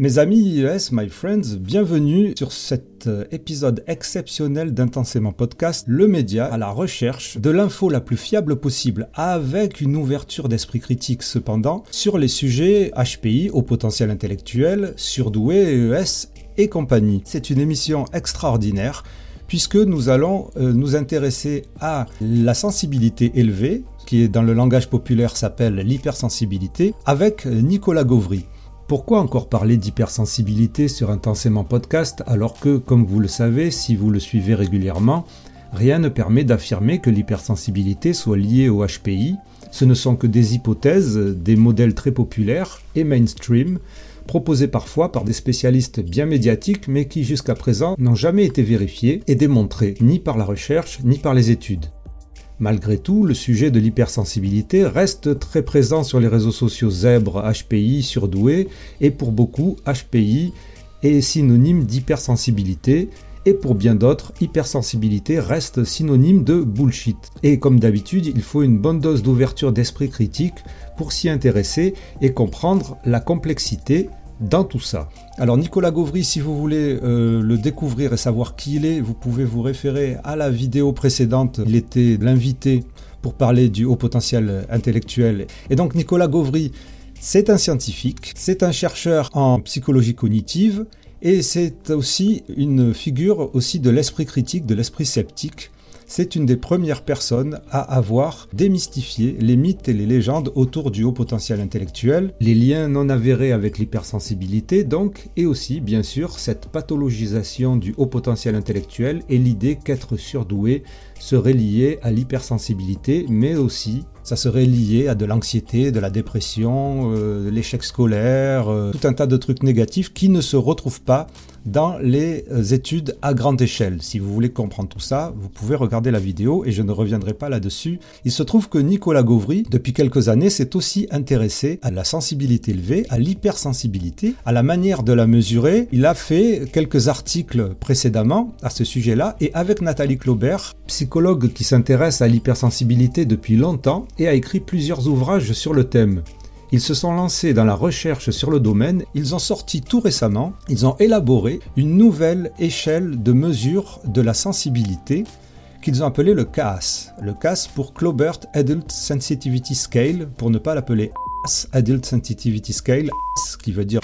Mes amis IES, my friends, bienvenue sur cet euh, épisode exceptionnel d'Intensément Podcast, le média à la recherche de l'info la plus fiable possible, avec une ouverture d'esprit critique cependant sur les sujets HPI au potentiel intellectuel, surdoué, ES et compagnie. C'est une émission extraordinaire puisque nous allons euh, nous intéresser à la sensibilité élevée, qui dans le langage populaire s'appelle l'hypersensibilité, avec Nicolas Gauvry. Pourquoi encore parler d'hypersensibilité sur Intensément Podcast alors que, comme vous le savez, si vous le suivez régulièrement, rien ne permet d'affirmer que l'hypersensibilité soit liée au HPI. Ce ne sont que des hypothèses, des modèles très populaires et mainstream, proposés parfois par des spécialistes bien médiatiques mais qui jusqu'à présent n'ont jamais été vérifiés et démontrés ni par la recherche ni par les études. Malgré tout, le sujet de l'hypersensibilité reste très présent sur les réseaux sociaux zèbre, HPI, surdoué, et pour beaucoup, HPI est synonyme d'hypersensibilité, et pour bien d'autres, hypersensibilité reste synonyme de bullshit. Et comme d'habitude, il faut une bonne dose d'ouverture d'esprit critique pour s'y intéresser et comprendre la complexité dans tout ça. Alors Nicolas Gauvry, si vous voulez euh, le découvrir et savoir qui il est, vous pouvez vous référer à la vidéo précédente. Il était l'invité pour parler du haut potentiel intellectuel. Et donc Nicolas Gauvry, c'est un scientifique, c'est un chercheur en psychologie cognitive et c'est aussi une figure aussi de l'esprit critique, de l'esprit sceptique c'est une des premières personnes à avoir démystifié les mythes et les légendes autour du haut potentiel intellectuel, les liens non avérés avec l'hypersensibilité donc, et aussi bien sûr cette pathologisation du haut potentiel intellectuel et l'idée qu'être surdoué serait lié à l'hypersensibilité, mais aussi ça serait lié à de l'anxiété, de la dépression, euh, l'échec scolaire, euh, tout un tas de trucs négatifs qui ne se retrouvent pas dans les études à grande échelle. Si vous voulez comprendre tout ça, vous pouvez regarder la vidéo et je ne reviendrai pas là-dessus. Il se trouve que Nicolas Gauvry, depuis quelques années, s'est aussi intéressé à la sensibilité élevée, à l'hypersensibilité, à la manière de la mesurer. Il a fait quelques articles précédemment à ce sujet-là et avec Nathalie Claubert, psychologue qui s'intéresse à l'hypersensibilité depuis longtemps et a écrit plusieurs ouvrages sur le thème. Ils se sont lancés dans la recherche sur le domaine, ils ont sorti tout récemment, ils ont élaboré une nouvelle échelle de mesure de la sensibilité qu'ils ont appelé le CAS. Le CAS pour Clobert Adult Sensitivity Scale, pour ne pas l'appeler Adult Sensitivity Scale, qui veut dire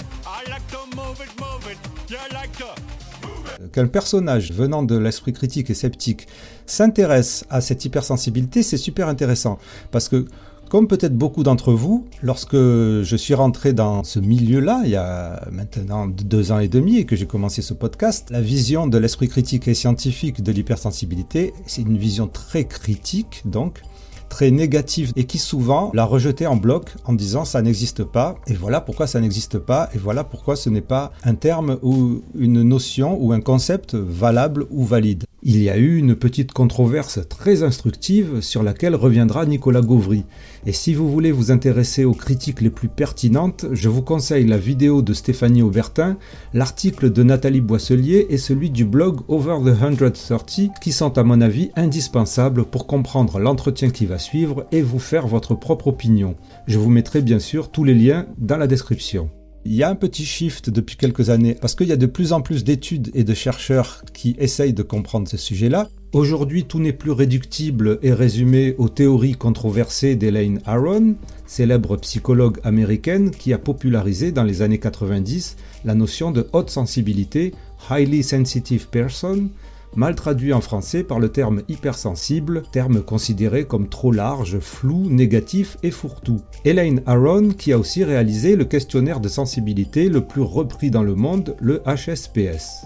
qu'un personnage venant de l'esprit critique et sceptique s'intéresse à cette hypersensibilité, c'est super intéressant. Parce que comme peut-être beaucoup d'entre vous, lorsque je suis rentré dans ce milieu-là, il y a maintenant deux ans et demi et que j'ai commencé ce podcast, la vision de l'esprit critique et scientifique de l'hypersensibilité, c'est une vision très critique, donc très négative et qui souvent l'a rejeté en bloc en disant ça n'existe pas et voilà pourquoi ça n'existe pas et voilà pourquoi ce n'est pas un terme ou une notion ou un concept valable ou valide. Il y a eu une petite controverse très instructive sur laquelle reviendra Nicolas Gauvry. Et si vous voulez vous intéresser aux critiques les plus pertinentes, je vous conseille la vidéo de Stéphanie Aubertin, l'article de Nathalie Boisselier et celui du blog Over the 130 qui sont à mon avis indispensables pour comprendre l'entretien qui va suivre et vous faire votre propre opinion. Je vous mettrai bien sûr tous les liens dans la description. Il y a un petit shift depuis quelques années parce qu'il y a de plus en plus d'études et de chercheurs qui essayent de comprendre ce sujet-là. Aujourd'hui, tout n'est plus réductible et résumé aux théories controversées d'Elaine Aron, célèbre psychologue américaine qui a popularisé dans les années 90 la notion de haute sensibilité, highly sensitive person, mal traduit en français par le terme hypersensible, terme considéré comme trop large, flou, négatif et fourre-tout. Elaine Aron, qui a aussi réalisé le questionnaire de sensibilité le plus repris dans le monde, le HSPS.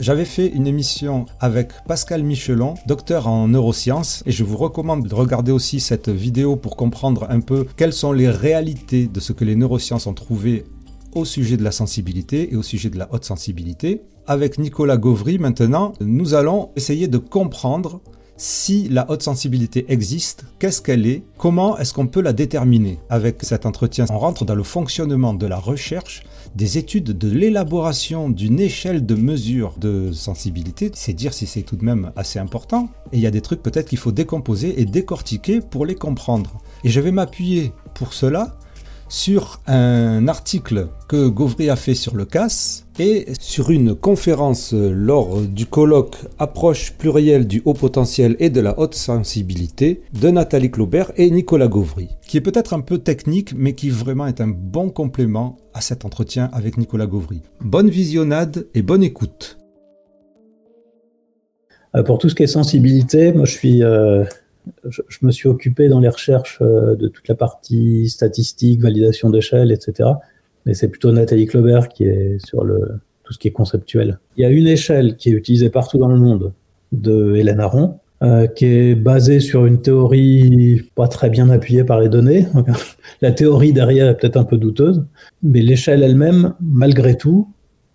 J'avais fait une émission avec Pascal Michelon, docteur en neurosciences, et je vous recommande de regarder aussi cette vidéo pour comprendre un peu quelles sont les réalités de ce que les neurosciences ont trouvé au sujet de la sensibilité et au sujet de la haute sensibilité. Avec Nicolas Gauvry maintenant, nous allons essayer de comprendre si la haute sensibilité existe, qu'est-ce qu'elle est, comment est-ce qu'on peut la déterminer. Avec cet entretien, on rentre dans le fonctionnement de la recherche, des études, de l'élaboration d'une échelle de mesure de sensibilité. C'est dire si c'est tout de même assez important. Et il y a des trucs peut-être qu'il faut décomposer et décortiquer pour les comprendre. Et je vais m'appuyer pour cela sur un article que Gauvry a fait sur le CAS et sur une conférence lors du colloque Approche plurielle du haut potentiel et de la haute sensibilité de Nathalie Claubert et Nicolas Gauvry, qui est peut-être un peu technique mais qui vraiment est un bon complément à cet entretien avec Nicolas Gauvry. Bonne visionnade et bonne écoute. Euh, pour tout ce qui est sensibilité, moi je suis euh, je, me suis occupé dans les recherches euh, de toute la partie statistique, validation d'échelle, etc. Mais c'est plutôt Nathalie Claubert qui est sur tout ce qui est conceptuel. Il y a une échelle qui est utilisée partout dans le monde de Hélène Aron, euh, qui est basée sur une théorie pas très bien appuyée par les données. la théorie derrière est peut-être un peu douteuse, mais l'échelle elle-même, malgré tout,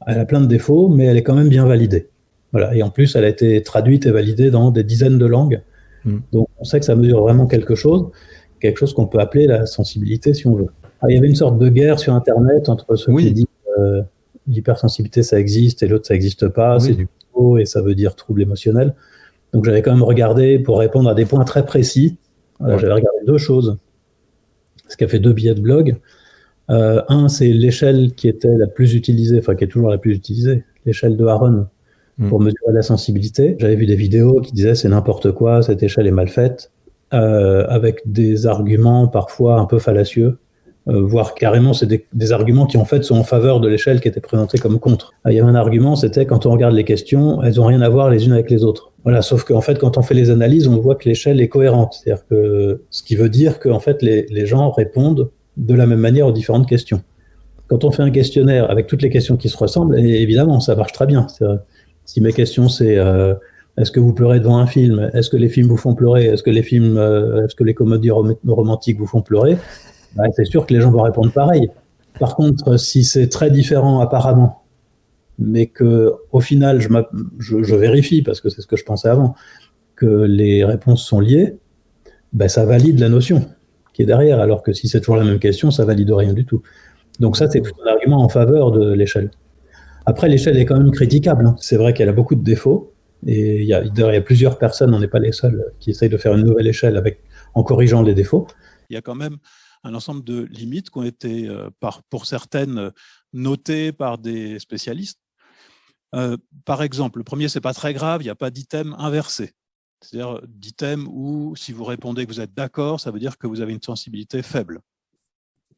elle a plein de défauts, mais elle est quand même bien validée. Voilà. Et en plus, elle a été traduite et validée dans des dizaines de langues. Mm. Donc on sait que ça mesure vraiment quelque chose, quelque chose qu'on peut appeler la sensibilité si on veut. Ah, il y avait une sorte de guerre sur Internet entre ceux qui disent euh, l'hypersensibilité ça existe et l'autre ça n'existe pas, c'est du faux et ça veut dire trouble émotionnel. Donc j'avais quand même regardé pour répondre à des points très précis. J'avais regardé deux choses, ce qui a fait deux billets de blog. Euh, un, c'est l'échelle qui était la plus utilisée, enfin qui est toujours la plus utilisée, l'échelle de Aaron. Pour mesurer la sensibilité. J'avais vu des vidéos qui disaient c'est n'importe quoi, cette échelle est mal faite, euh, avec des arguments parfois un peu fallacieux, euh, voire carrément c'est des, arguments qui en fait sont en faveur de l'échelle qui était présentée comme contre. Ah, il y avait un argument, c'était quand on regarde les questions, elles ont rien à voir les unes avec les autres. Voilà, sauf qu'en fait quand on fait les analyses, on voit que l'échelle est cohérente, c'est-à-dire que ce qui veut dire qu'en fait les, les gens répondent de la même manière aux différentes questions. Quand on fait un questionnaire avec toutes les questions qui se ressemblent, évidemment, ça marche très bien. Si mes questions c'est euh, est-ce que vous pleurez devant un film? Est-ce que les films vous font pleurer? Est-ce que les films, euh, est-ce que les comédies romantiques vous font pleurer? Bah, C'est sûr que les gens vont répondre pareil. Par contre, si c'est très différent apparemment, mais que au final, je, vérifie parce que c'est ce que je pensais avant, que les réponses sont liées, ben ça valide la notion qui est derrière. Alors que si c'est toujours la même question, ça valide rien du tout. Donc ça, c'est un argument en faveur de l'échelle. Après, l'échelle est quand même critiquable. Hein. C'est vrai qu'elle a beaucoup de défauts. Et il y, a, plusieurs personnes, on n'est pas les seuls, qui essayent de faire une nouvelle échelle en corrigeant les défauts. Il y a quand même un ensemble de limites qui ont été, euh, par, pour certaines, notées par des spécialistes. Euh, par exemple, le premier, c'est pas très grave, il n'y a pas d'item inversé. C'est-à-dire d'item où, si vous répondez que vous êtes d'accord, ça veut dire que vous avez une sensibilité faible.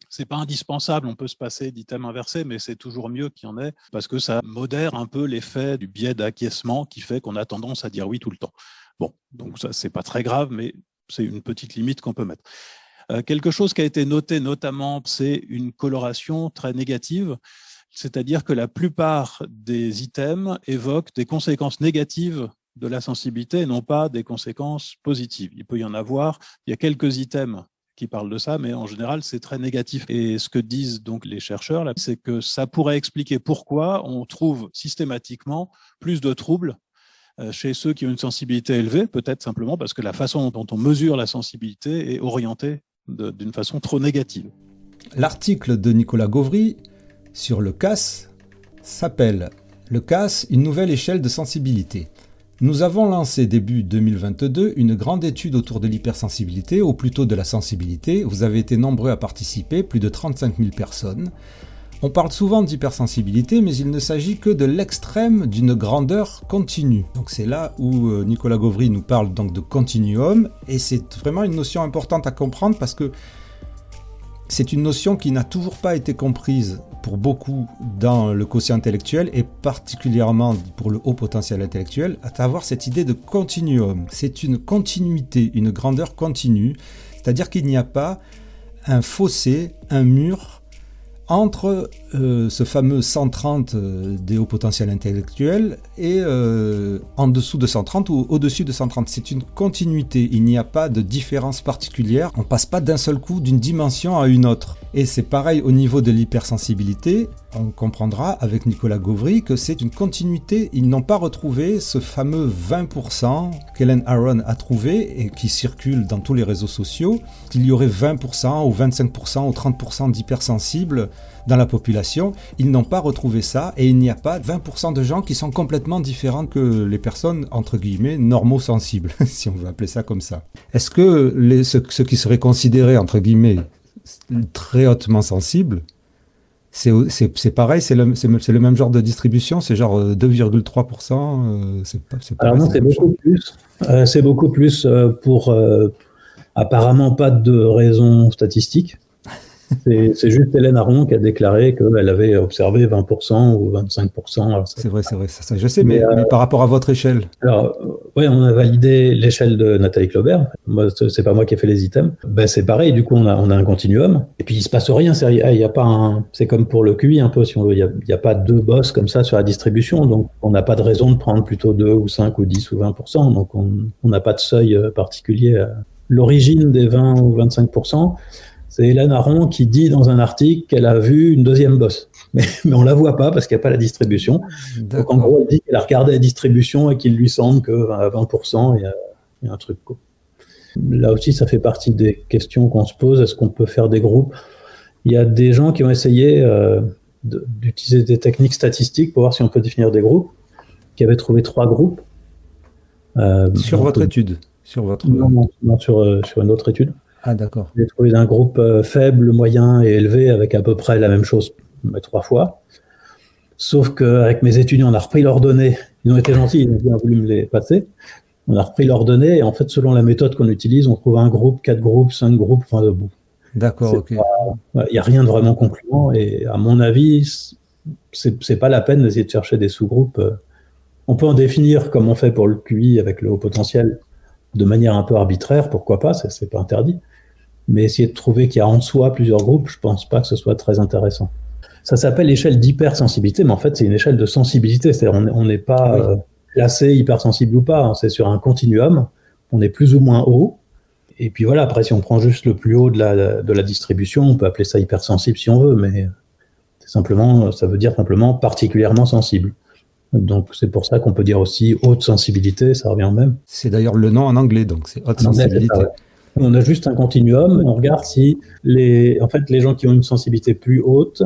C'est pas indispensable, on peut se passer d'item inversé, mais c'est toujours mieux qu'il y en ait parce que ça modère un peu l'effet du biais d'acquiescement qui fait qu'on a tendance à dire oui tout le temps. Bon, donc ça c'est pas très grave, mais c'est une petite limite qu'on peut mettre. Euh, quelque chose qui a été noté notamment, c'est une coloration très négative, c'est-à-dire que la plupart des items évoquent des conséquences négatives de la sensibilité et non pas des conséquences positives. Il peut y en avoir, il y a quelques items qui parlent de ça, mais en général, c'est très négatif. Et ce que disent donc les chercheurs, c'est que ça pourrait expliquer pourquoi on trouve systématiquement plus de troubles euh, chez ceux qui ont une sensibilité élevée, peut-être simplement parce que la façon dont on mesure la sensibilité est orientée d'une façon trop négative. L'article de Nicolas Gauvry sur le CAS s'appelle Le CAS, une nouvelle échelle de sensibilité. Nous avons lancé début 2022 une grande étude autour de l'hypersensibilité, ou plutôt de la sensibilité. Vous avez été nombreux à participer, plus de 35 000 personnes. On parle souvent d'hypersensibilité, mais il ne s'agit que de l'extrême d'une grandeur continue. Donc c'est là où euh, Nicolas Gauvry nous parle donc de continuum, et c'est vraiment une notion importante à comprendre parce que c'est une notion qui n'a toujours pas été comprise pour beaucoup dans le quotient intellectuel et particulièrement pour le haut potentiel intellectuel, à savoir cette idée de continuum. C'est une continuité, une grandeur continue, c'est-à-dire qu'il n'y a pas un fossé, un mur entre euh, ce fameux 130 euh, des hauts potentiels intellectuels et euh, en dessous de 130 ou au-dessus de 130. C'est une continuité, il n'y a pas de différence particulière, on passe pas d'un seul coup d'une dimension à une autre. Et c'est pareil au niveau de l'hypersensibilité, on comprendra avec Nicolas Gauvry que c'est une continuité, ils n'ont pas retrouvé ce fameux 20% qu'Helen Aaron a trouvé et qui circule dans tous les réseaux sociaux, qu'il y aurait 20% ou 25% ou 30% d'hypersensibles dans la population, ils n'ont pas retrouvé ça et il n'y a pas 20% de gens qui sont complètement différents que les personnes, entre guillemets, normaux-sensibles, si on veut appeler ça comme ça. Est-ce que les, ceux, qui seraient considérés, entre guillemets, très hautement sensibles, c'est pareil, c'est le, le, même genre de distribution, c'est genre 2,3%. Euh, c'est pas, Alors non, c'est beaucoup plus. Euh, c'est beaucoup plus euh, pour apparemment pas de raison statistique. C'est juste Hélène Aron qui a déclaré qu'elle avait observé 20% ou 25%. C'est vrai, c'est vrai, ça, je sais, mais, euh, par rapport à votre échelle Alors, oui, on a validé l'échelle de Nathalie Claubert. Moi, c'est pas moi qui ai fait les items. Ben, c'est pareil, du coup, on a, on a un continuum. Et puis, il se passe rien. C'est y a pas un, comme pour le QI un peu, si on veut. Il n'y a, a, pas deux boss comme ça sur la distribution. Donc, on n'a pas de raison de prendre plutôt 2 ou 5 ou 10 ou 20%. Donc, on n'a pas de seuil euh, particulier. L'origine des 20 ou 25%, c'est Hélène Aron qui dit dans un article qu'elle a vu une deuxième bosse. Mais, mais on la voit pas parce qu'il n'y a pas la distribution. Donc en gros, elle dit qu'elle a regardé la distribution et qu'il lui semble que 20%, il y a, il y a un truc. Là aussi, ça fait partie des questions qu'on se pose. Est-ce qu'on peut faire des groupes? Il y a des gens qui ont essayé euh, d'utiliser des techniques statistiques pour voir si on peut définir des groupes, qui avaient trouvé trois groupes. Euh, sur votre étude sur votre... Non, non, sur, euh, sur une autre étude. Ah, d'accord. J'ai trouvé un groupe euh, faible, moyen et élevé avec à peu près la même chose, mais trois fois. Sauf qu'avec mes étudiants, on a repris leurs données. Ils ont été gentils, ils ont bien voulu me les passer. On a repris leurs données et en fait, selon la méthode qu'on utilise, on trouve un groupe, quatre groupes, cinq groupes, enfin debout. D'accord, ok. Il n'y a rien de vraiment concluant et à mon avis, c'est pas la peine d'essayer de chercher des sous-groupes. On peut en définir comme on fait pour le QI avec le haut potentiel de manière un peu arbitraire, pourquoi pas, c'est pas interdit. Mais essayer de trouver qu'il y a en soi plusieurs groupes, je pense pas que ce soit très intéressant. Ça s'appelle l'échelle d'hypersensibilité, mais en fait, c'est une échelle de sensibilité. C'est-à-dire, on n'est pas euh, classé hypersensible ou pas. Hein. c'est sur un continuum. On est plus ou moins haut. Et puis voilà, après, si on prend juste le plus haut de la, de la distribution, on peut appeler ça hypersensible si on veut, mais c'est simplement, ça veut dire simplement particulièrement sensible. Donc c'est pour ça qu'on peut dire aussi haute sensibilité, ça revient même. C'est d'ailleurs le nom en anglais, donc c'est haute sensibilité. On a juste un continuum, on regarde si les, en fait, les gens qui ont une sensibilité plus haute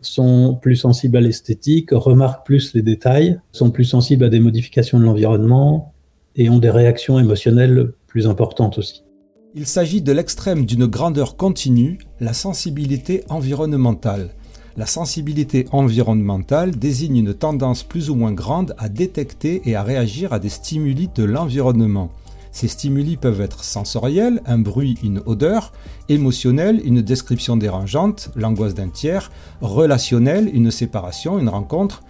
sont plus sensibles à l'esthétique, remarquent plus les détails, sont plus sensibles à des modifications de l'environnement et ont des réactions émotionnelles plus importantes aussi. Il s'agit de l'extrême d'une grandeur continue, la sensibilité environnementale. La sensibilité environnementale désigne une tendance plus ou moins grande à détecter et à réagir à des stimuli de l'environnement. Ces stimuli peuvent être sensoriels, un bruit, une odeur, émotionnels, une description dérangeante, l'angoisse d'un tiers, relationnel, une séparation, une rencontre.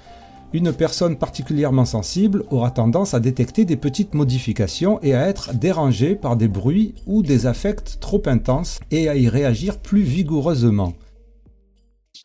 Une personne particulièrement sensible aura tendance à détecter des petites modifications et à être dérangée par des bruits ou des affects trop intenses et à y réagir plus vigoureusement.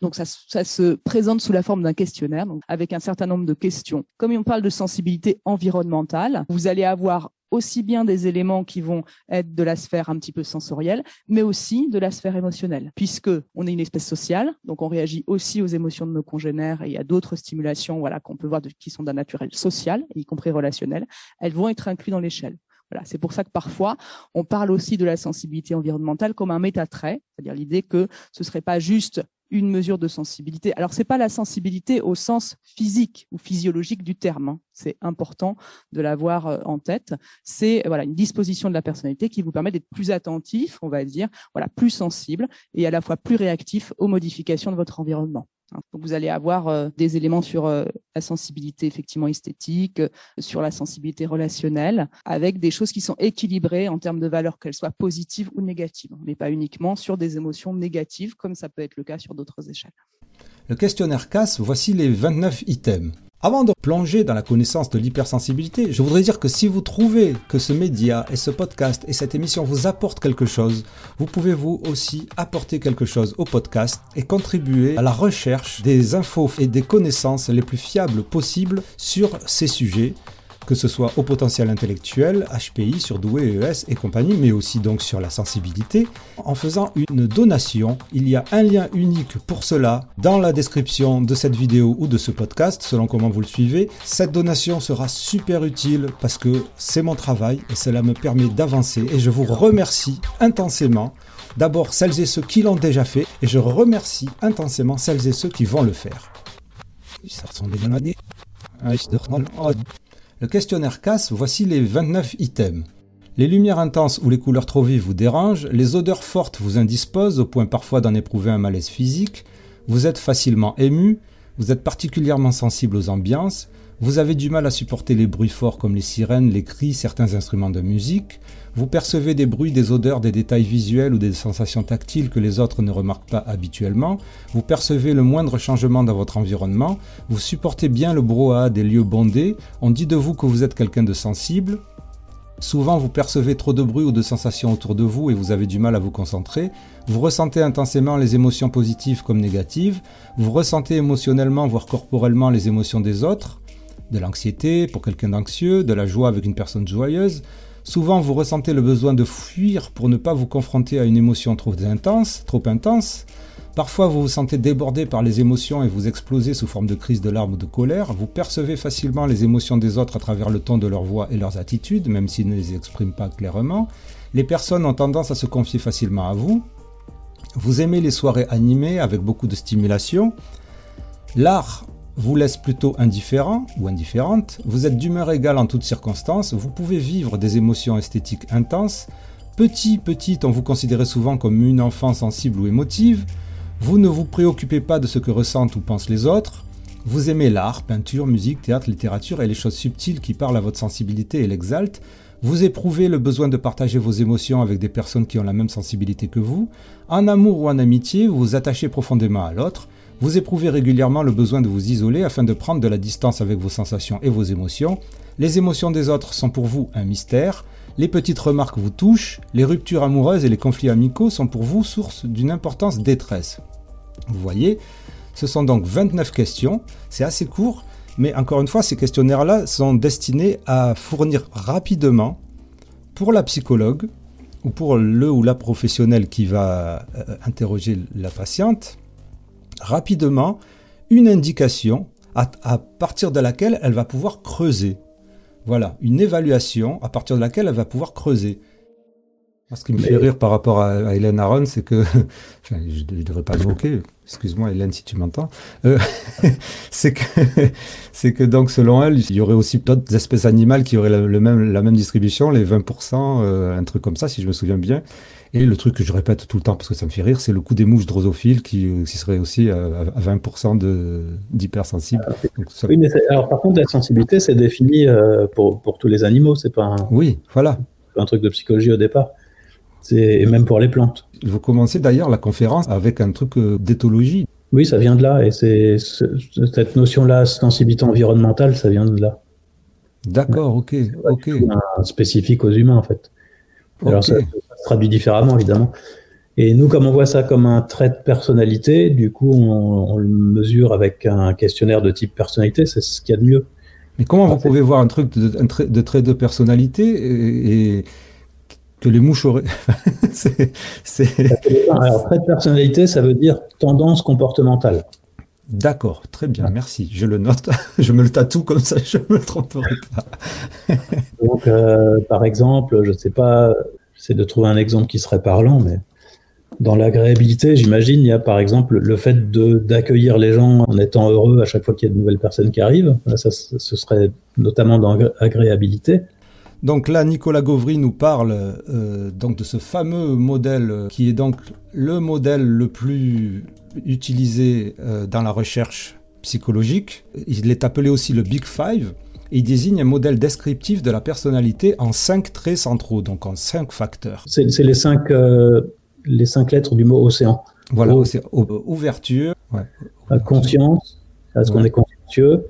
Donc ça, se présente sous la forme d'un questionnaire, avec un certain nombre de questions. Comme on parle de sensibilité environnementale, vous allez avoir aussi bien des éléments qui vont être de la sphère un petit peu sensorielle, mais aussi de la sphère émotionnelle, puisque on est une espèce sociale, donc on réagit aussi aux émotions de nos congénères et a d'autres stimulations, voilà, qu'on peut voir qui sont d'un naturel social, y compris relationnel. Elles vont être incluses dans l'échelle. Voilà, c'est pour ça que parfois on parle aussi de la sensibilité environnementale comme un métatrait, c'est-à-dire l'idée que ce serait pas juste une mesure de sensibilité. Alors, c'est pas la sensibilité au sens physique ou physiologique du terme. Hein. C'est important de l'avoir euh, en tête. C'est voilà une disposition de la personnalité qui vous permet d'être plus attentif, on va dire, voilà, plus sensible et à la fois plus réactif aux modifications de votre environnement. Hein. Vous allez avoir euh, des éléments sur euh, la sensibilité effectivement esthétique, euh, sur la sensibilité relationnelle, avec des choses qui sont équilibrées en termes de valeurs, qu'elles soient positives ou négatives, mais pas uniquement sur des émotions négatives, comme ça peut être le cas sur d'autres échelles. Le questionnaire CAS, voici les 29 items. Avant de plonger dans la connaissance de l'hypersensibilité, je voudrais dire que si vous trouvez que ce média et ce podcast et cette émission vous apportent quelque chose, vous pouvez vous aussi apporter quelque chose au podcast et contribuer à la recherche des infos et des connaissances les plus fiables possibles sur ces sujets que ce soit au potentiel intellectuel, HPI, surdoué, ES et compagnie, mais aussi donc sur la sensibilité, en faisant une donation. Il y a un lien unique pour cela dans la description de cette vidéo ou de ce podcast, selon comment vous le suivez. Cette donation sera super utile parce que c'est mon travail et cela me permet d'avancer et je vous remercie intensément. D'abord celles et ceux qui l'ont déjà fait et je remercie intensément celles et ceux qui vont le faire. Le questionnaire CAS, voici les 29 items. Les lumières intenses ou les couleurs trop vives vous dérangent, les odeurs fortes vous indisposent au point parfois d'en éprouver un malaise physique, vous êtes facilement ému, vous êtes particulièrement sensible aux ambiances, vous avez du mal à supporter les bruits forts comme les sirènes, les cris, certains instruments de musique, vous percevez des bruits, des odeurs, des détails visuels ou des sensations tactiles que les autres ne remarquent pas habituellement, vous percevez le moindre changement dans votre environnement, vous supportez bien le brouhaha des lieux bondés, on dit de vous que vous êtes quelqu'un de sensible, Souvent, vous percevez trop de bruit ou de sensations autour de vous et vous avez du mal à vous concentrer. Vous ressentez intensément les émotions positives comme négatives. Vous ressentez émotionnellement, voire corporellement, les émotions des autres. De l'anxiété pour quelqu'un d'anxieux, de la joie avec une personne joyeuse. Souvent, vous ressentez le besoin de fuir pour ne pas vous confronter à une émotion trop intense, trop intense. Parfois, vous vous sentez débordé par les émotions et vous explosez sous forme de crise de larmes ou de colère. Vous percevez facilement les émotions des autres à travers le ton de leur voix et leurs attitudes, même s'ils ne les expriment pas clairement. Les personnes ont tendance à se confier facilement à vous. Vous aimez les soirées animées avec beaucoup de stimulation. L'art vous laisse plutôt indifférent ou indifférente. Vous êtes d'humeur égale en toutes circonstances. Vous pouvez vivre des émotions esthétiques intenses. Petit, petite, on vous considère souvent comme une enfant sensible ou émotive. Vous ne vous préoccupez pas de ce que ressentent ou pensent les autres. Vous aimez l'art, peinture, musique, théâtre, littérature et les choses subtiles qui parlent à votre sensibilité et l'exaltent. Vous éprouvez le besoin de partager vos émotions avec des personnes qui ont la même sensibilité que vous. En amour ou en amitié, vous vous attachez profondément à l'autre. Vous éprouvez régulièrement le besoin de vous isoler afin de prendre de la distance avec vos sensations et vos émotions. Les émotions des autres sont pour vous un mystère. Les petites remarques vous touchent. Les ruptures amoureuses et les conflits amicaux sont pour vous source d'une importance détresse. Vous voyez, ce sont donc 29 questions, c'est assez court, mais encore une fois, ces questionnaires-là sont destinés à fournir rapidement, pour la psychologue, ou pour le ou la professionnelle qui va euh, interroger la patiente, rapidement une indication à, à, partir de laquelle elle va pouvoir creuser. Voilà, une évaluation à partir de laquelle elle va pouvoir creuser. Ce qui me fait rire par rapport à, Hélène Aron, c'est que, je ne devrais pas l'évoquer, excuse-moi Hélène si tu m'entends, euh, c'est que, c'est que donc selon elle, il y aurait aussi d'autres espèces animales qui auraient le, même, la même distribution, les 20%, euh, un truc comme ça, si je me souviens bien. Et le truc que je répète tout le temps parce que ça me fait rire, c'est le coup des mouches drosophiles qui, qui serait aussi à, à 20% d'hypersensibles. Ça... Oui, mais alors par contre, la sensibilité, c'est défini euh, pour, pour tous les animaux, c'est pas un... Oui, voilà. un truc de psychologie au départ et même pour les plantes. Vous commencez d'ailleurs la conférence avec un truc euh, d'éthologie. Oui, ça vient de là, et c'est cette notion-là, sensibilité environnementale, ça vient de là. D'accord, ok, ok. spécifique aux humains, en fait. Alors ça, se traduit différemment, évidemment. Et nous, comme on voit ça comme un trait de personnalité, du coup, on, le mesure avec un questionnaire de type personnalité, c'est ce qu'il y a de mieux. Mais comment vous pouvez voir un truc de, un trait, de trait de personnalité et, que les mouches auraient. c'est, Alors, trait de personnalité, ça veut dire tendance comportementale. D'accord, très bien, merci. Je le note, je me le tatoue comme ça, je ne me tromperai pas. Donc, euh, par exemple, je ne sais pas, j'essaie de trouver un exemple qui serait parlant, mais dans l'agréabilité, j'imagine, il y a par exemple le fait d'accueillir les gens en étant heureux à chaque fois qu'il y a de nouvelles personnes qui arrivent. Ça, ce serait notamment dans l'agréabilité. Donc là, Nicolas Gauvry nous parle euh, donc de ce fameux modèle qui est donc le modèle le plus utilisé euh, dans la recherche psychologique. Il est appelé aussi le Big Five. Il désigne un modèle descriptif de la personnalité en cinq traits centraux, donc en cinq facteurs. C'est les cinq, euh, les cinq lettres du mot océan. Voilà, c'est ouverture, ouais, conscience, est-ce qu'on est consciencieux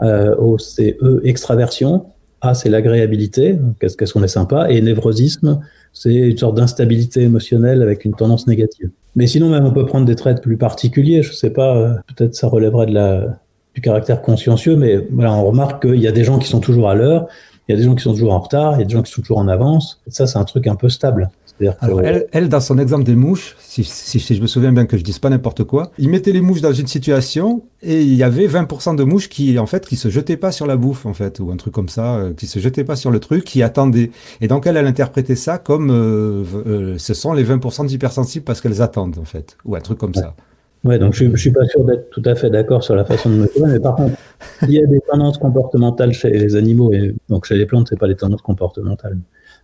O, c'est E, extraversion. A, c'est l'agréabilité, qu'est-ce qu'on est sympa, et névrosisme, c'est une sorte d'instabilité émotionnelle avec une tendance négative. Mais sinon, même, on peut prendre des traits plus particuliers. Je sais pas, euh, peut-être ça relèverait de la, du caractère consciencieux, mais voilà, on remarque qu'il y a des gens qui sont toujours à l'heure, il y a des gens qui sont toujours en retard, il y a des gens qui sont toujours en avance. ça, c'est un truc un peu stable. Alors, elle, dans son exemple des mouches, si, je me souviens bien que je dise pas n'importe quoi, il mettait les mouches dans une situation et il y avait 20% de mouches qui, en fait, qui se jetaient pas sur la bouffe, en fait, ou un truc comme ça, euh, qui se jetaient pas sur le truc, qui attendaient. Et donc, elle, elle interprétait ça comme euh, euh, ce sont les 20% d'hypersensibles parce qu'elles attendent, en fait, ou un truc comme ça. Ouais, donc je, je suis pas sûr d'être tout à fait d'accord sur la façon de mesurer, mais par contre, il y a des tendances comportementales chez les animaux, et donc chez les plantes, c'est pas les tendances comportementales.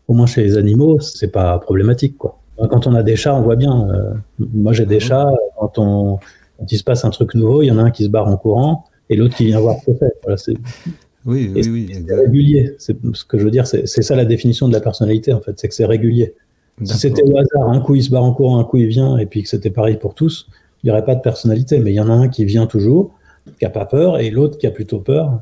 au moins chez les animaux, c'est pas problématique, quoi. Quand on a des chats, on voit bien. Euh, moi, j'ai des chats. Quand, on, quand il se passe un truc nouveau, il y en a un qui se barre en courant et l'autre qui vient voir ce que fait. Voilà, oui, oui, oui. C'est régulier. C'est ce que je veux dire. C'est ça la définition de la personnalité, en fait. C'est que c'est régulier. Si c'était au hasard, un coup il se barre en courant, un coup il vient, et puis que c'était pareil pour tous, il n'y aurait pas de personnalité. Mais il y en a un qui vient toujours, qui n'a pas peur, et l'autre qui a plutôt peur.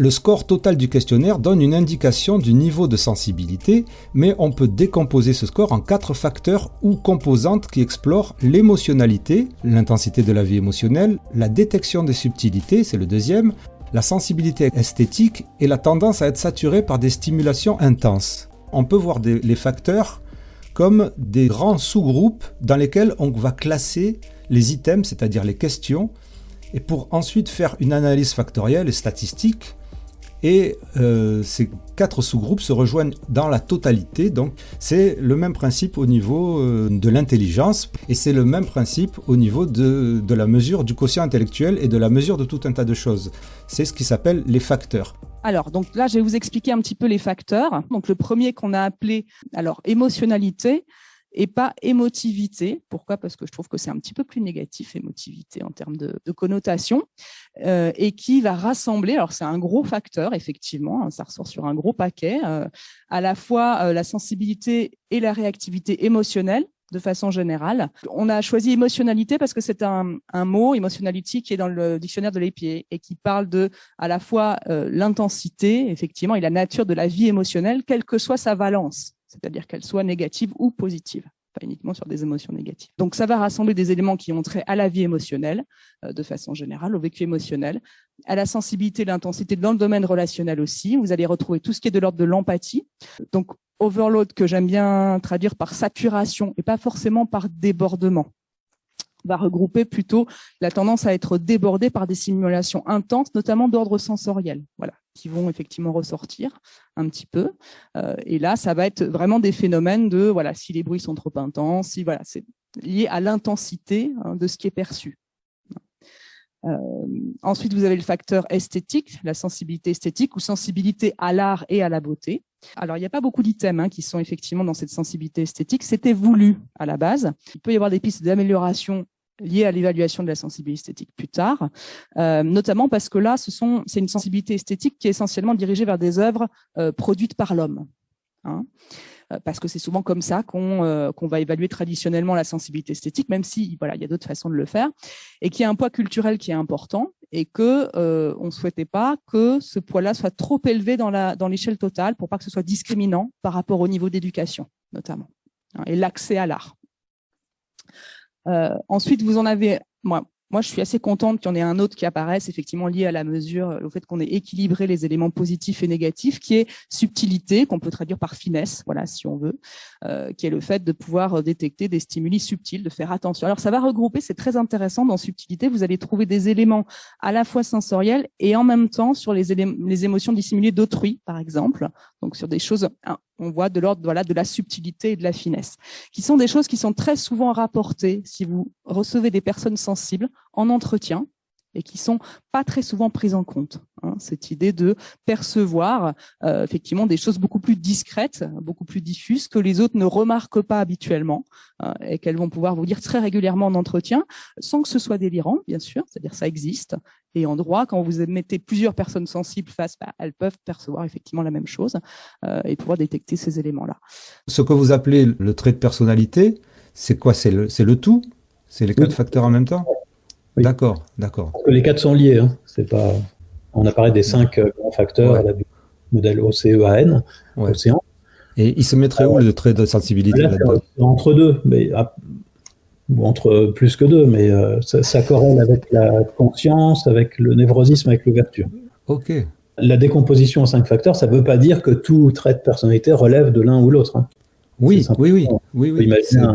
Le score total du questionnaire donne une indication du niveau de sensibilité, mais on peut décomposer ce score en quatre facteurs ou composantes qui explorent l'émotionnalité, l'intensité de la vie émotionnelle, la détection des subtilités, c'est le deuxième, la sensibilité esthétique et la tendance à être saturé par des stimulations intenses. On peut voir les facteurs comme des grands sous-groupes dans lesquels on va classer les items, c'est-à-dire les questions, et pour ensuite faire une analyse factorielle et statistique et euh, ces quatre sous-groupes se rejoignent dans la totalité. Donc c'est le même principe au niveau euh, de l'intelligence et c'est le même principe au niveau de, de, la mesure du quotient intellectuel et de la mesure de tout un tas de choses. C'est ce qui s'appelle les facteurs. Alors, donc là, je vais vous expliquer un petit peu les facteurs. Donc le premier qu'on a appelé alors émotionnalité, et pas émotivité. Pourquoi? Parce que je trouve que c'est un petit peu plus négatif, émotivité, en termes de, connotation, euh, et qui va rassembler, alors c'est un gros facteur, effectivement, hein, ça ressort sur un gros paquet, euh, à la fois euh, la sensibilité et la réactivité émotionnelle, de façon générale. On a choisi émotionnalité parce que c'est un, mot, emotionality, qui est dans le dictionnaire de l'EPA et qui parle de à la fois l'intensité, effectivement, et la nature de la vie émotionnelle, quelle que soit sa valence c'est-à-dire qu'elle soit négative ou positive pas uniquement sur des émotions négatives. Donc ça va rassembler des éléments qui ont trait à la vie émotionnelle, euh, de façon générale, au vécu émotionnel, à la sensibilité, l'intensité dans le domaine relationnel aussi. Vous allez retrouver tout ce qui est de l'ordre de l'empathie. Donc overload que j'aime bien traduire par saturation et pas forcément par débordement va regrouper plutôt la tendance à être débordé par des simulations intenses, notamment d'ordre sensoriel, voilà, qui vont effectivement ressortir un petit peu. Euh, et là, ça va être vraiment des phénomènes de, voilà, si les bruits sont trop intenses, si voilà, c'est lié à l'intensité hein, de ce qui est perçu. Euh, ensuite, vous avez le facteur esthétique, la sensibilité esthétique ou sensibilité à l'art et à la beauté. Alors, il n'y a pas beaucoup d'items hein, qui sont effectivement dans cette sensibilité esthétique. C'était voulu à la base. Il peut y avoir des pistes d'amélioration liées à l'évaluation de la sensibilité esthétique plus tard, euh, notamment parce que là, ce sont, c'est une sensibilité esthétique qui est essentiellement dirigée vers des œuvres euh, produites par l'homme. Hein. Euh, parce que c'est souvent comme ça qu'on euh, qu'on va évaluer traditionnellement la sensibilité esthétique, même si voilà, il y a d'autres façons de le faire, et qui a un poids culturel qui est important, et que euh, on souhaitait pas que ce poids-là soit trop élevé dans la dans l'échelle totale, pour pas que ce soit discriminant par rapport au niveau d'éducation, notamment, hein, et l'accès à l'art. Ensuite, vous en avez, moi, moi, je suis assez contente qu'il y en ait un autre qui apparaisse, effectivement lié à la mesure, euh, au fait qu'on ait équilibré les éléments positifs et négatifs, qui est subtilité, qu'on peut traduire par finesse, voilà, si on veut, euh, qui est le fait de pouvoir euh, détecter des stimuli subtils, de faire attention. Alors, ça va regrouper, c'est très intéressant dans subtilité, vous allez trouver des éléments à la fois sensoriels et en même temps sur les, les émotions dissimulées d'autrui, par exemple, donc sur des choses hein, on voit de l'ordre voilà, de la subtilité et de la finesse, qui sont des choses qui sont très souvent rapportées si vous recevez des personnes sensibles en entretien et qui sont pas très souvent prises en compte. Hein, cette idée de percevoir euh, effectivement des choses beaucoup plus discrètes, beaucoup plus diffuses que les autres ne remarquent pas habituellement hein, et qu'elles vont pouvoir vous dire très régulièrement en entretien, sans que ce soit délirant, bien sûr, c'est-à-dire ça existe. Et en droit, quand vous mettez plusieurs personnes sensibles face, bah, elles peuvent percevoir effectivement la même chose euh, et pouvoir détecter ces éléments-là. Ce que vous appelez le trait de personnalité, c'est quoi? C'est le, le tout? C'est les quatre facteurs en même temps? D'accord, d'accord. Les quatre sont liés. Hein. C'est pas. On a parlé des cinq euh, grands facteurs du modèle OCEAN, océan. Et il se mettrait où le trait de sensibilité Entre deux, mais ah, entre plus que deux, mais euh, ça, ça, corrèle avec la conscience, avec le névrosisme, avec l'ouverture. Ok. La décomposition en cinq facteurs, ça ne veut pas dire que tout trait de personnalité relève de l'un ou l'autre. Hein. Oui, oui, oui, oui, oui.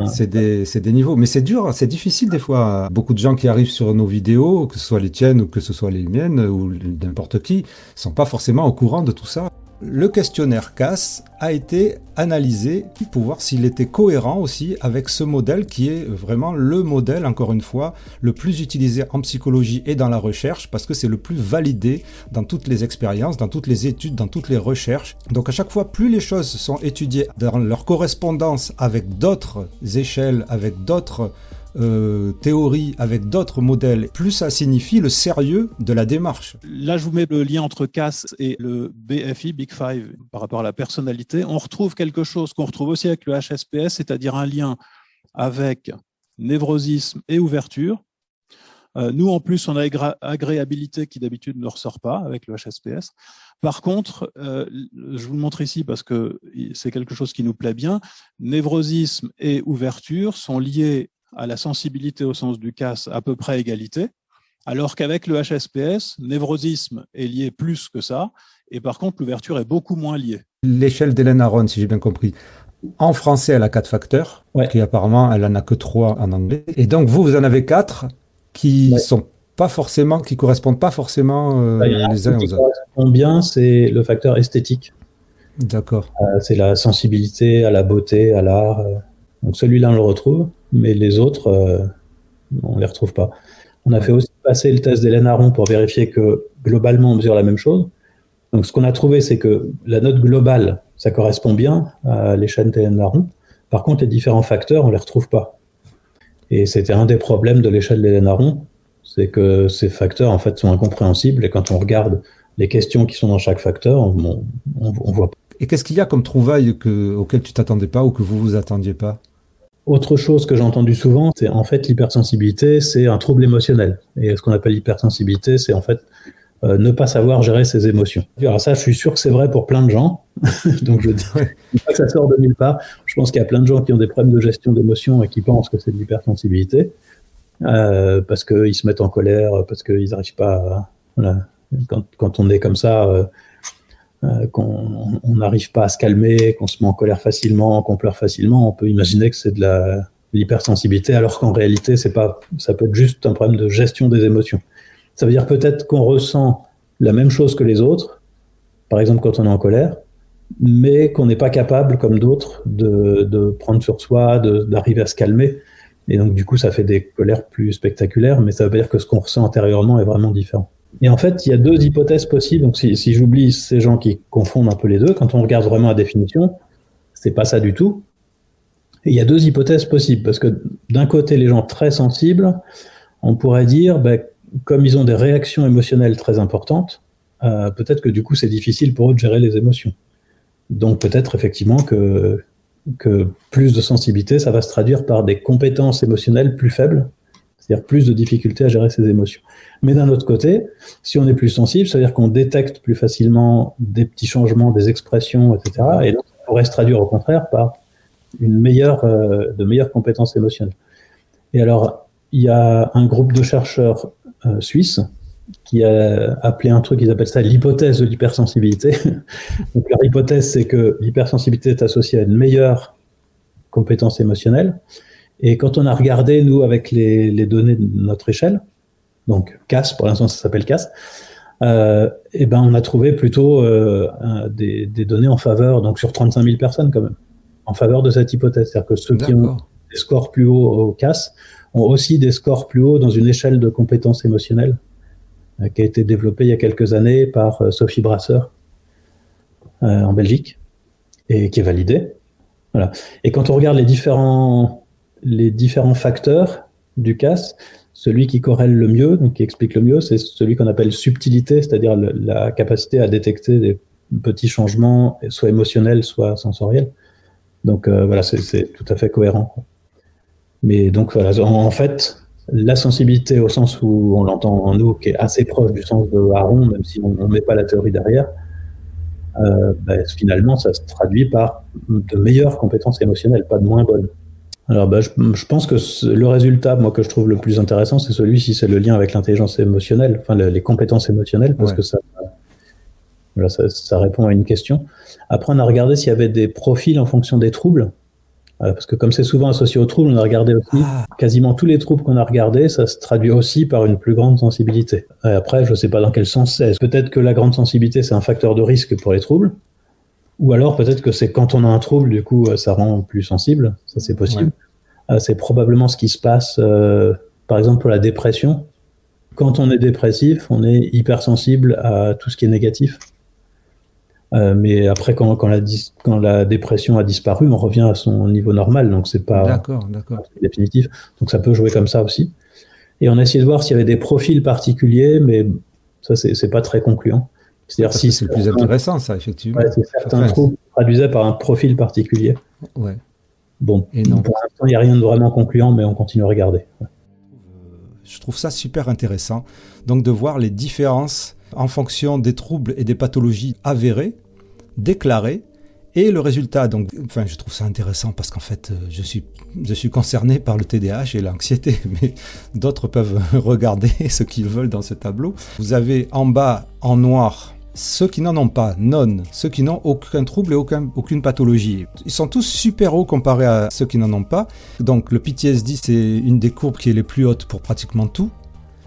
C'est des, des, niveaux, mais c'est dur, c'est difficile des fois. Beaucoup de gens qui arrivent sur nos vidéos, que ce soit les tiennes ou que ce soit les miennes ou n'importe qui, sont pas forcément au courant de tout ça. Le questionnaire CAS a été analysé pour voir s'il était cohérent aussi avec ce modèle qui est vraiment le modèle, encore une fois, le plus utilisé en psychologie et dans la recherche parce que c'est le plus validé dans toutes les expériences, dans toutes les études, dans toutes les recherches. Donc à chaque fois, plus les choses sont étudiées dans leur correspondance avec d'autres échelles, avec d'autres euh, théorie avec d'autres modèles, plus ça signifie le sérieux de la démarche. Là, je vous mets le lien entre CAS et le BFI, Big Five, par rapport à la personnalité. On retrouve quelque chose qu'on retrouve aussi avec le HSPS, c'est-à-dire un lien avec névrosisme et ouverture. Euh, nous, en plus, on a agréabilité qui d'habitude ne ressort pas avec le HSPS. Par contre, euh, je vous le montre ici parce que c'est quelque chose qui nous plaît bien. Névrosisme et ouverture sont liés à la sensibilité au sens du CAS à peu près égalité, alors qu'avec le HSPS, névrosisme est lié plus que ça, et par contre l'ouverture est beaucoup moins liée. L'échelle d'Hélène Aron, si j'ai bien compris. En français, elle a quatre facteurs, qui apparemment, elle en a que trois en anglais. Et donc, vous, vous en avez quatre qui sont pas forcément, qui correspondent pas forcément euh, les uns aux autres. bien, c'est le facteur esthétique. D'accord. Euh, c'est la sensibilité à la beauté, à l'art. Euh. Donc celui-là, on le retrouve mais les autres, euh, on ne les retrouve pas. On a fait aussi passer le test d'Hélène Aron pour vérifier que globalement on mesure la même chose. Donc ce qu'on a trouvé, c'est que la note globale, ça correspond bien à l'échelle d'Hélène Aron. Par contre, les différents facteurs, on ne les retrouve pas. Et c'était un des problèmes de l'échelle d'Hélène Aron, c'est que ces facteurs en fait sont incompréhensibles et quand on regarde les questions qui sont dans chaque facteur, on, on, voit pas. Et qu'est-ce qu'il y a comme trouvaille que, auquel tu t'attendais pas ou que vous vous attendiez pas? Autre chose que j'ai entendu souvent, c'est en fait l'hypersensibilité, c'est un trouble émotionnel. Et ce qu'on appelle l'hypersensibilité, c'est en fait euh, ne pas savoir gérer ses émotions. Alors ça, je suis sûr que c'est vrai pour plein de gens. Donc je dis pas que ça sort de nulle part. Je pense qu'il y a plein de gens qui ont des problèmes de gestion d'émotions et qui pensent que c'est de l'hypersensibilité euh, parce qu'ils se mettent en colère, parce qu'ils n'arrivent pas. À, voilà. quand, quand, on est comme ça. Euh, euh, qu'on n'arrive pas à se calmer, qu'on se met en colère facilement, qu'on pleure facilement, on peut imaginer que c'est de l'hypersensibilité, alors qu'en réalité, c'est pas, ça peut être juste un problème de gestion des émotions. Ça veut dire peut-être qu'on ressent la même chose que les autres, par exemple quand on est en colère, mais qu'on n'est pas capable, comme d'autres, de, de, prendre sur soi, d'arriver à se calmer. Et donc, du coup, ça fait des colères plus spectaculaires, mais ça veut dire que ce qu'on ressent intérieurement est vraiment différent. Et en fait, il y a deux hypothèses possibles. Donc, si, j'oublie ces gens qui confondent un peu les deux, quand on regarde vraiment la définition, c'est pas ça du tout. Il y a deux hypothèses possibles parce que d'un côté, les gens très sensibles, on pourrait dire, ben, comme ils ont des réactions émotionnelles très importantes, euh, peut-être que du coup, c'est difficile pour eux de gérer les émotions. Donc, peut-être effectivement que plus de sensibilité, ça va se traduire par des compétences émotionnelles plus faibles c'est-à-dire plus de difficultés à gérer ses émotions. Mais d'un autre côté, si on est plus sensible, c'est-à-dire qu'on détecte plus facilement des petits changements, des expressions, etc. Et donc, ça pourrait se traduire au contraire par une meilleure, euh, de meilleures compétences émotionnelles. Et alors, il y a un groupe de chercheurs euh, suisses qui a appelé un truc, ils appellent ça l'hypothèse de l'hypersensibilité. donc, leur hypothèse, c'est que l'hypersensibilité est associée à une meilleure compétence émotionnelle. Et quand on a regardé, nous, avec les, les données de notre échelle, donc CAS, pour l'instant ça s'appelle CAS, euh, et eh ben on a trouvé plutôt euh, des, des, données en faveur, donc sur 35 000 personnes quand même, en faveur de cette hypothèse. C'est-à-dire que ceux qui ont des scores plus hauts au CAS ont aussi des scores plus hauts dans une échelle de compétences émotionnelles euh, qui a été développée il y a quelques années par euh, Sophie Brasseur euh, en Belgique et qui est validée. Voilà. Et quand on regarde les différents les différents facteurs du CAS, celui qui corrèle le mieux, donc qui explique le mieux, c'est celui qu'on appelle subtilité, c'est-à-dire la capacité à détecter des petits changements, soit émotionnels, soit sensoriels. Donc euh, voilà, c'est tout à fait cohérent. Mais donc voilà, en, fait, la sensibilité au sens où on l'entend en nous, qui est assez proche du sens de Aaron, même si on ne met pas la théorie derrière, euh, ben, finalement, ça se traduit par de meilleures compétences émotionnelles, pas de moins bonnes. Alors, bah, je, pense que le résultat, moi, que je trouve le plus intéressant, c'est celui-ci, c'est le lien avec l'intelligence émotionnelle, enfin, les compétences émotionnelles, parce que ça, ça, répond à une question. Après, on a regardé s'il y avait des profils en fonction des troubles. Euh, parce que comme c'est souvent associé aux troubles, on a regardé aussi Ah. quasiment tous les troubles qu'on a regardés, ça se traduit aussi par une plus grande sensibilité. Et après, je ne sais pas dans quel sens c'est. Peut-être que la grande sensibilité, c'est un facteur de risque pour les troubles. Ou alors peut-être que c'est quand on a un trouble, du coup, euh, ça rend plus sensible. Ça, c'est possible. Euh, c'est probablement ce qui se passe, euh, par exemple, pour la dépression. Quand on est dépressif, on est hypersensible à tout ce qui est négatif. Euh, mais après, quand, quand, la quand la dépression a disparu, on revient à son niveau normal. Donc, c'est pas définitif. Donc, ça peut jouer comme ça aussi. Et on a essayé de voir s'il y avait des profils particuliers, mais ça, c'est pas très concluant. C'est-à-dire si c'est le plus intéressant, ça, effectivement. ouais, si certains Enfin, troubles traduisaient par un profil particulier. ouais. Bon, Et non. pour l'instant, il n'y a rien de vraiment concluant, mais on continue à regarder. Je trouve ça super intéressant. Donc de voir les différences en fonction des troubles et des pathologies avérées, déclarées, et le résultat. Donc, enfin, je trouve ça intéressant parce qu'en fait, euh, je suis, concerné par le TDAH et l'anxiété, mais d'autres peuvent regarder ce qu'ils veulent dans ce tableau. Vous avez en bas, en noir, ceux qui n'en ont pas, non, ceux qui n'ont aucun trouble et aucun, aucune pathologie. Ils sont tous super hauts comparés à ceux qui n'en ont pas. Donc le PTSD, c'est une des courbes qui est les plus hautes pour pratiquement tout.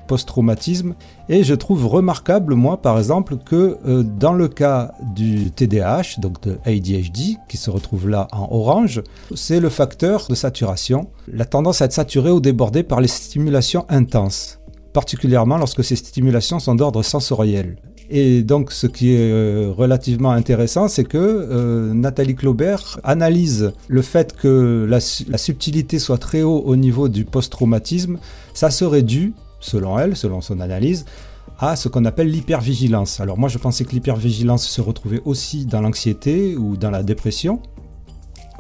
Post-traumatisme. Et je trouve remarquable, moi, par exemple, que euh, dans le cas du TDAH, donc de ADHD, qui se retrouve là en orange, c'est le facteur de saturation, la tendance à être saturé ou débordé par les stimulations intenses, particulièrement lorsque ces stimulations sont d'ordre sensoriel. Et donc, ce qui est euh, relativement intéressant, c'est que euh, Nathalie Claubert analyse le fait que la, su- la subtilité soit très haut au niveau du post-traumatisme. Ça serait dû, selon elle, selon son analyse, à ce qu'on appelle l'hypervigilance. Alors moi, je pensais que l'hypervigilance se retrouvait aussi dans l'anxiété ou dans la dépression,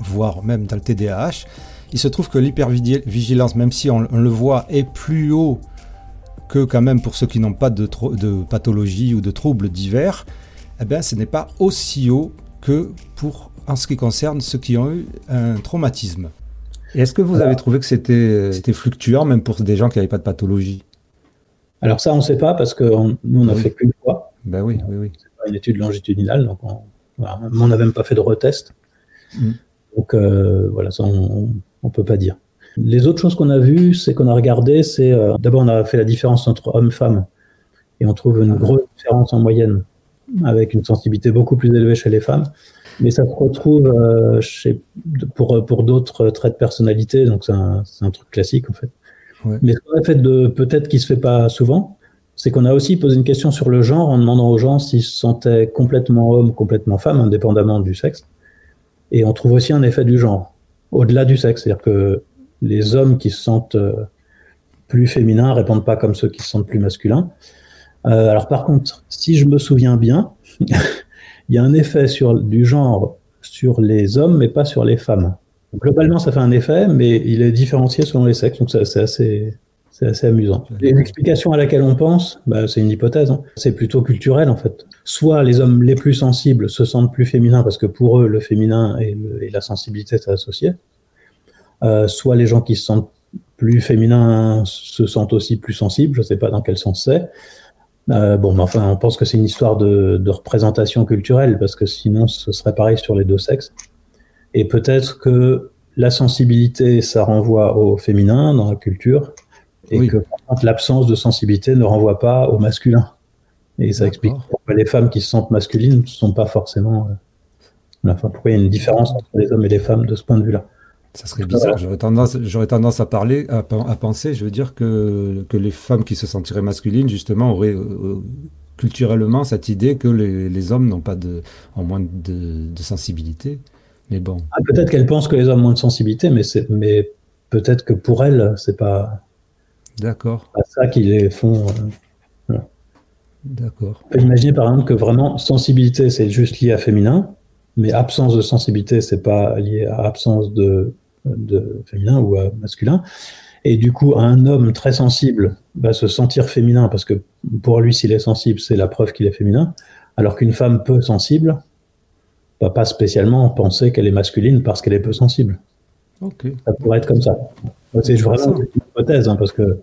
voire même dans le TDAH. Il se trouve que l'hypervigilance, même si on, le voit, est plus haut que quand même pour ceux qui n'ont pas de, de pathologie ou de troubles divers, eh bien, ce n'est pas aussi haut que pour en ce qui concerne ceux qui ont eu un traumatisme. Et est-ce que vous avez trouvé que c'était c'était fluctuant, même pour des gens qui n'avaient pas de pathologie? Alors ça, on ne sait pas parce que on- nous, on a Oui. fait qu'une fois Ben oui, oui, oui. une étude longitudinale, donc on voilà, n'a même pas fait de retest. Mm. Donc euh, voilà, ça, on ne peut pas dire. Les autres choses qu'on a vues, c'est qu'on a regardé, c'est euh, d'abord on a fait la différence entre hommes-femmes et on trouve une grosse différence en moyenne avec une sensibilité beaucoup plus élevée chez les femmes. Mais ça se retrouve euh, chez, pour, pour d'autres traits de personnalité, donc c'est un, c'est un truc classique en fait. Ouais. Mais ce qu'on a fait de peut-être qui se fait pas souvent, c'est qu'on a aussi posé une question sur le genre en demandant aux gens s'ils se sentaient complètement homme, complètement femme, indépendamment du sexe. Et on trouve aussi un effet du genre, au-delà du sexe. C'est-à-dire que les hommes qui se sentent euh, plus féminins répondent pas comme ceux qui se sentent plus masculins. Euh, alors par contre, si je me souviens bien, il y a un effet sur, du genre sur les hommes, mais pas sur les femmes. Globalement, ça fait un effet, mais il est différencié selon les sexes, donc c'est assez, c'est assez amusant. L'explication à laquelle on pense, bah, c'est une hypothèse, hein. c'est plutôt culturel en fait. Soit les hommes les plus sensibles se sentent plus féminins parce que pour eux, le féminin et la sensibilité sont associés. Euh, soit les gens qui se sentent plus féminins se sentent aussi plus sensibles, je ne sais pas dans quel sens c'est. Euh, bon, mais enfin, on pense que c'est une histoire de, de représentation culturelle parce que sinon, ce serait pareil sur les deux sexes. Et peut-être que la sensibilité, ça renvoie au féminin dans la culture, et Oui. que l'absence de sensibilité ne renvoie pas au masculin. Et ça explique pourquoi les femmes qui se sentent masculines ne sont pas forcément. euh, enfin, pourquoi il y a une différence entre les hommes et les femmes de ce point de vue-là. Ça serait bizarre. J'aurais tendance, j'aurais tendance à parler, à, pen- à penser, je veux dire que, que les femmes qui se sentiraient masculines, justement, auraient euh, culturellement cette idée que les, les hommes n'ont pas de, ont moins de, de sensibilité. Mais bon, Ah, peut-être qu'elles pensent que les hommes ont de sensibilité, mais, c'est- mais peut-être que pour elles, c'est pas, d'accord, pas ça qui les font. euh, d'accord. On peut imaginer par exemple que vraiment sensibilité c'est juste lié à féminin, mais absence de sensibilité c'est pas lié à absence de, de féminin ou à masculin. Et du coup, un homme très sensible va se sentir féminin parce que pour lui, s'il est sensible, c'est la preuve qu'il est féminin, alors qu'une femme peu sensible va pas spécialement penser qu'elle est masculine parce qu'elle est peu sensible. Ok. Ça pourrait être comme ça. C'est vraiment une hypothèse, hein, parce que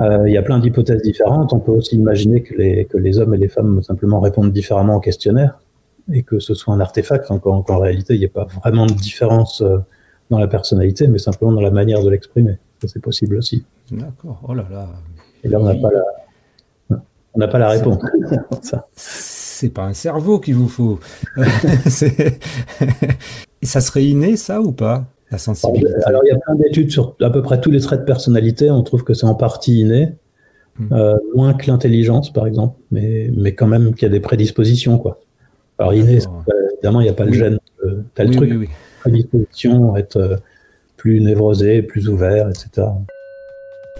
euh, il y a plein d'hypothèses différentes. On peut aussi imaginer que les, que les hommes et les femmes simplement répondent différemment au questionnaire et que ce soit un artefact, hein, qu'en qu'en réalité, il n'y a pas vraiment de différence euh, dans la personnalité, mais simplement dans la manière de l'exprimer. Ça, c'est possible aussi. D'accord. Oh là là. Et là, on n'a pas la, on n'a pas la réponse. C'est pas un cerveau qu'il vous faut. Ça serait inné, ça, ou pas La sensibilité? Alors, il y a plein d'études sur à peu près tous les traits de personnalité. On trouve que c'est en partie inné. Hmm. Euh, moins que l'intelligence, par exemple, mais, mais quand même qu'il y a des prédispositions, quoi. Alors, inné, évidemment, il n'y a pas le gène, euh, t'as le truc, être euh, plus névrosé, plus ouvert, etc.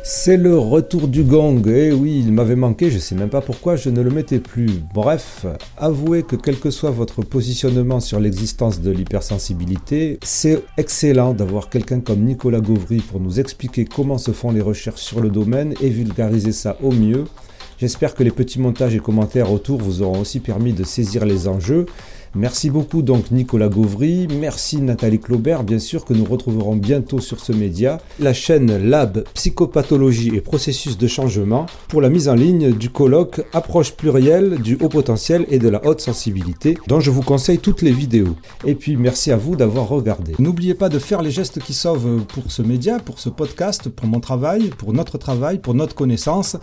C'est le retour du gong. Eh oui, il m'avait manqué, je sais même pas pourquoi je ne le mettais plus. Bref, avouez que quel que soit votre positionnement sur l'existence de l'hypersensibilité, c'est excellent d'avoir quelqu'un comme Nicolas Gauvry pour nous expliquer comment se font les recherches sur le domaine et vulgariser ça au mieux. J'espère que les petits montages et commentaires autour vous auront aussi permis de saisir les enjeux. Merci beaucoup donc Nicolas Gauvry, merci Nathalie Claubert, bien sûr que nous retrouverons bientôt sur ce média, la chaîne Lab Psychopathologie et Processus de Changement pour la mise en ligne du colloque Approche plurielle du haut potentiel et de la haute sensibilité, dont je vous conseille toutes les vidéos. Et puis merci à vous d'avoir regardé. N'oubliez pas de faire les gestes qui sauvent pour ce média, pour ce podcast, pour mon travail, pour notre travail, pour notre connaissance.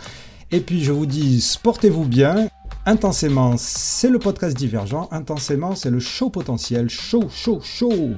Et puis je vous dis, sportez-vous bien Intensément, c'est le podcast divergent. Intensément, c'est le show potentiel. Show, show, show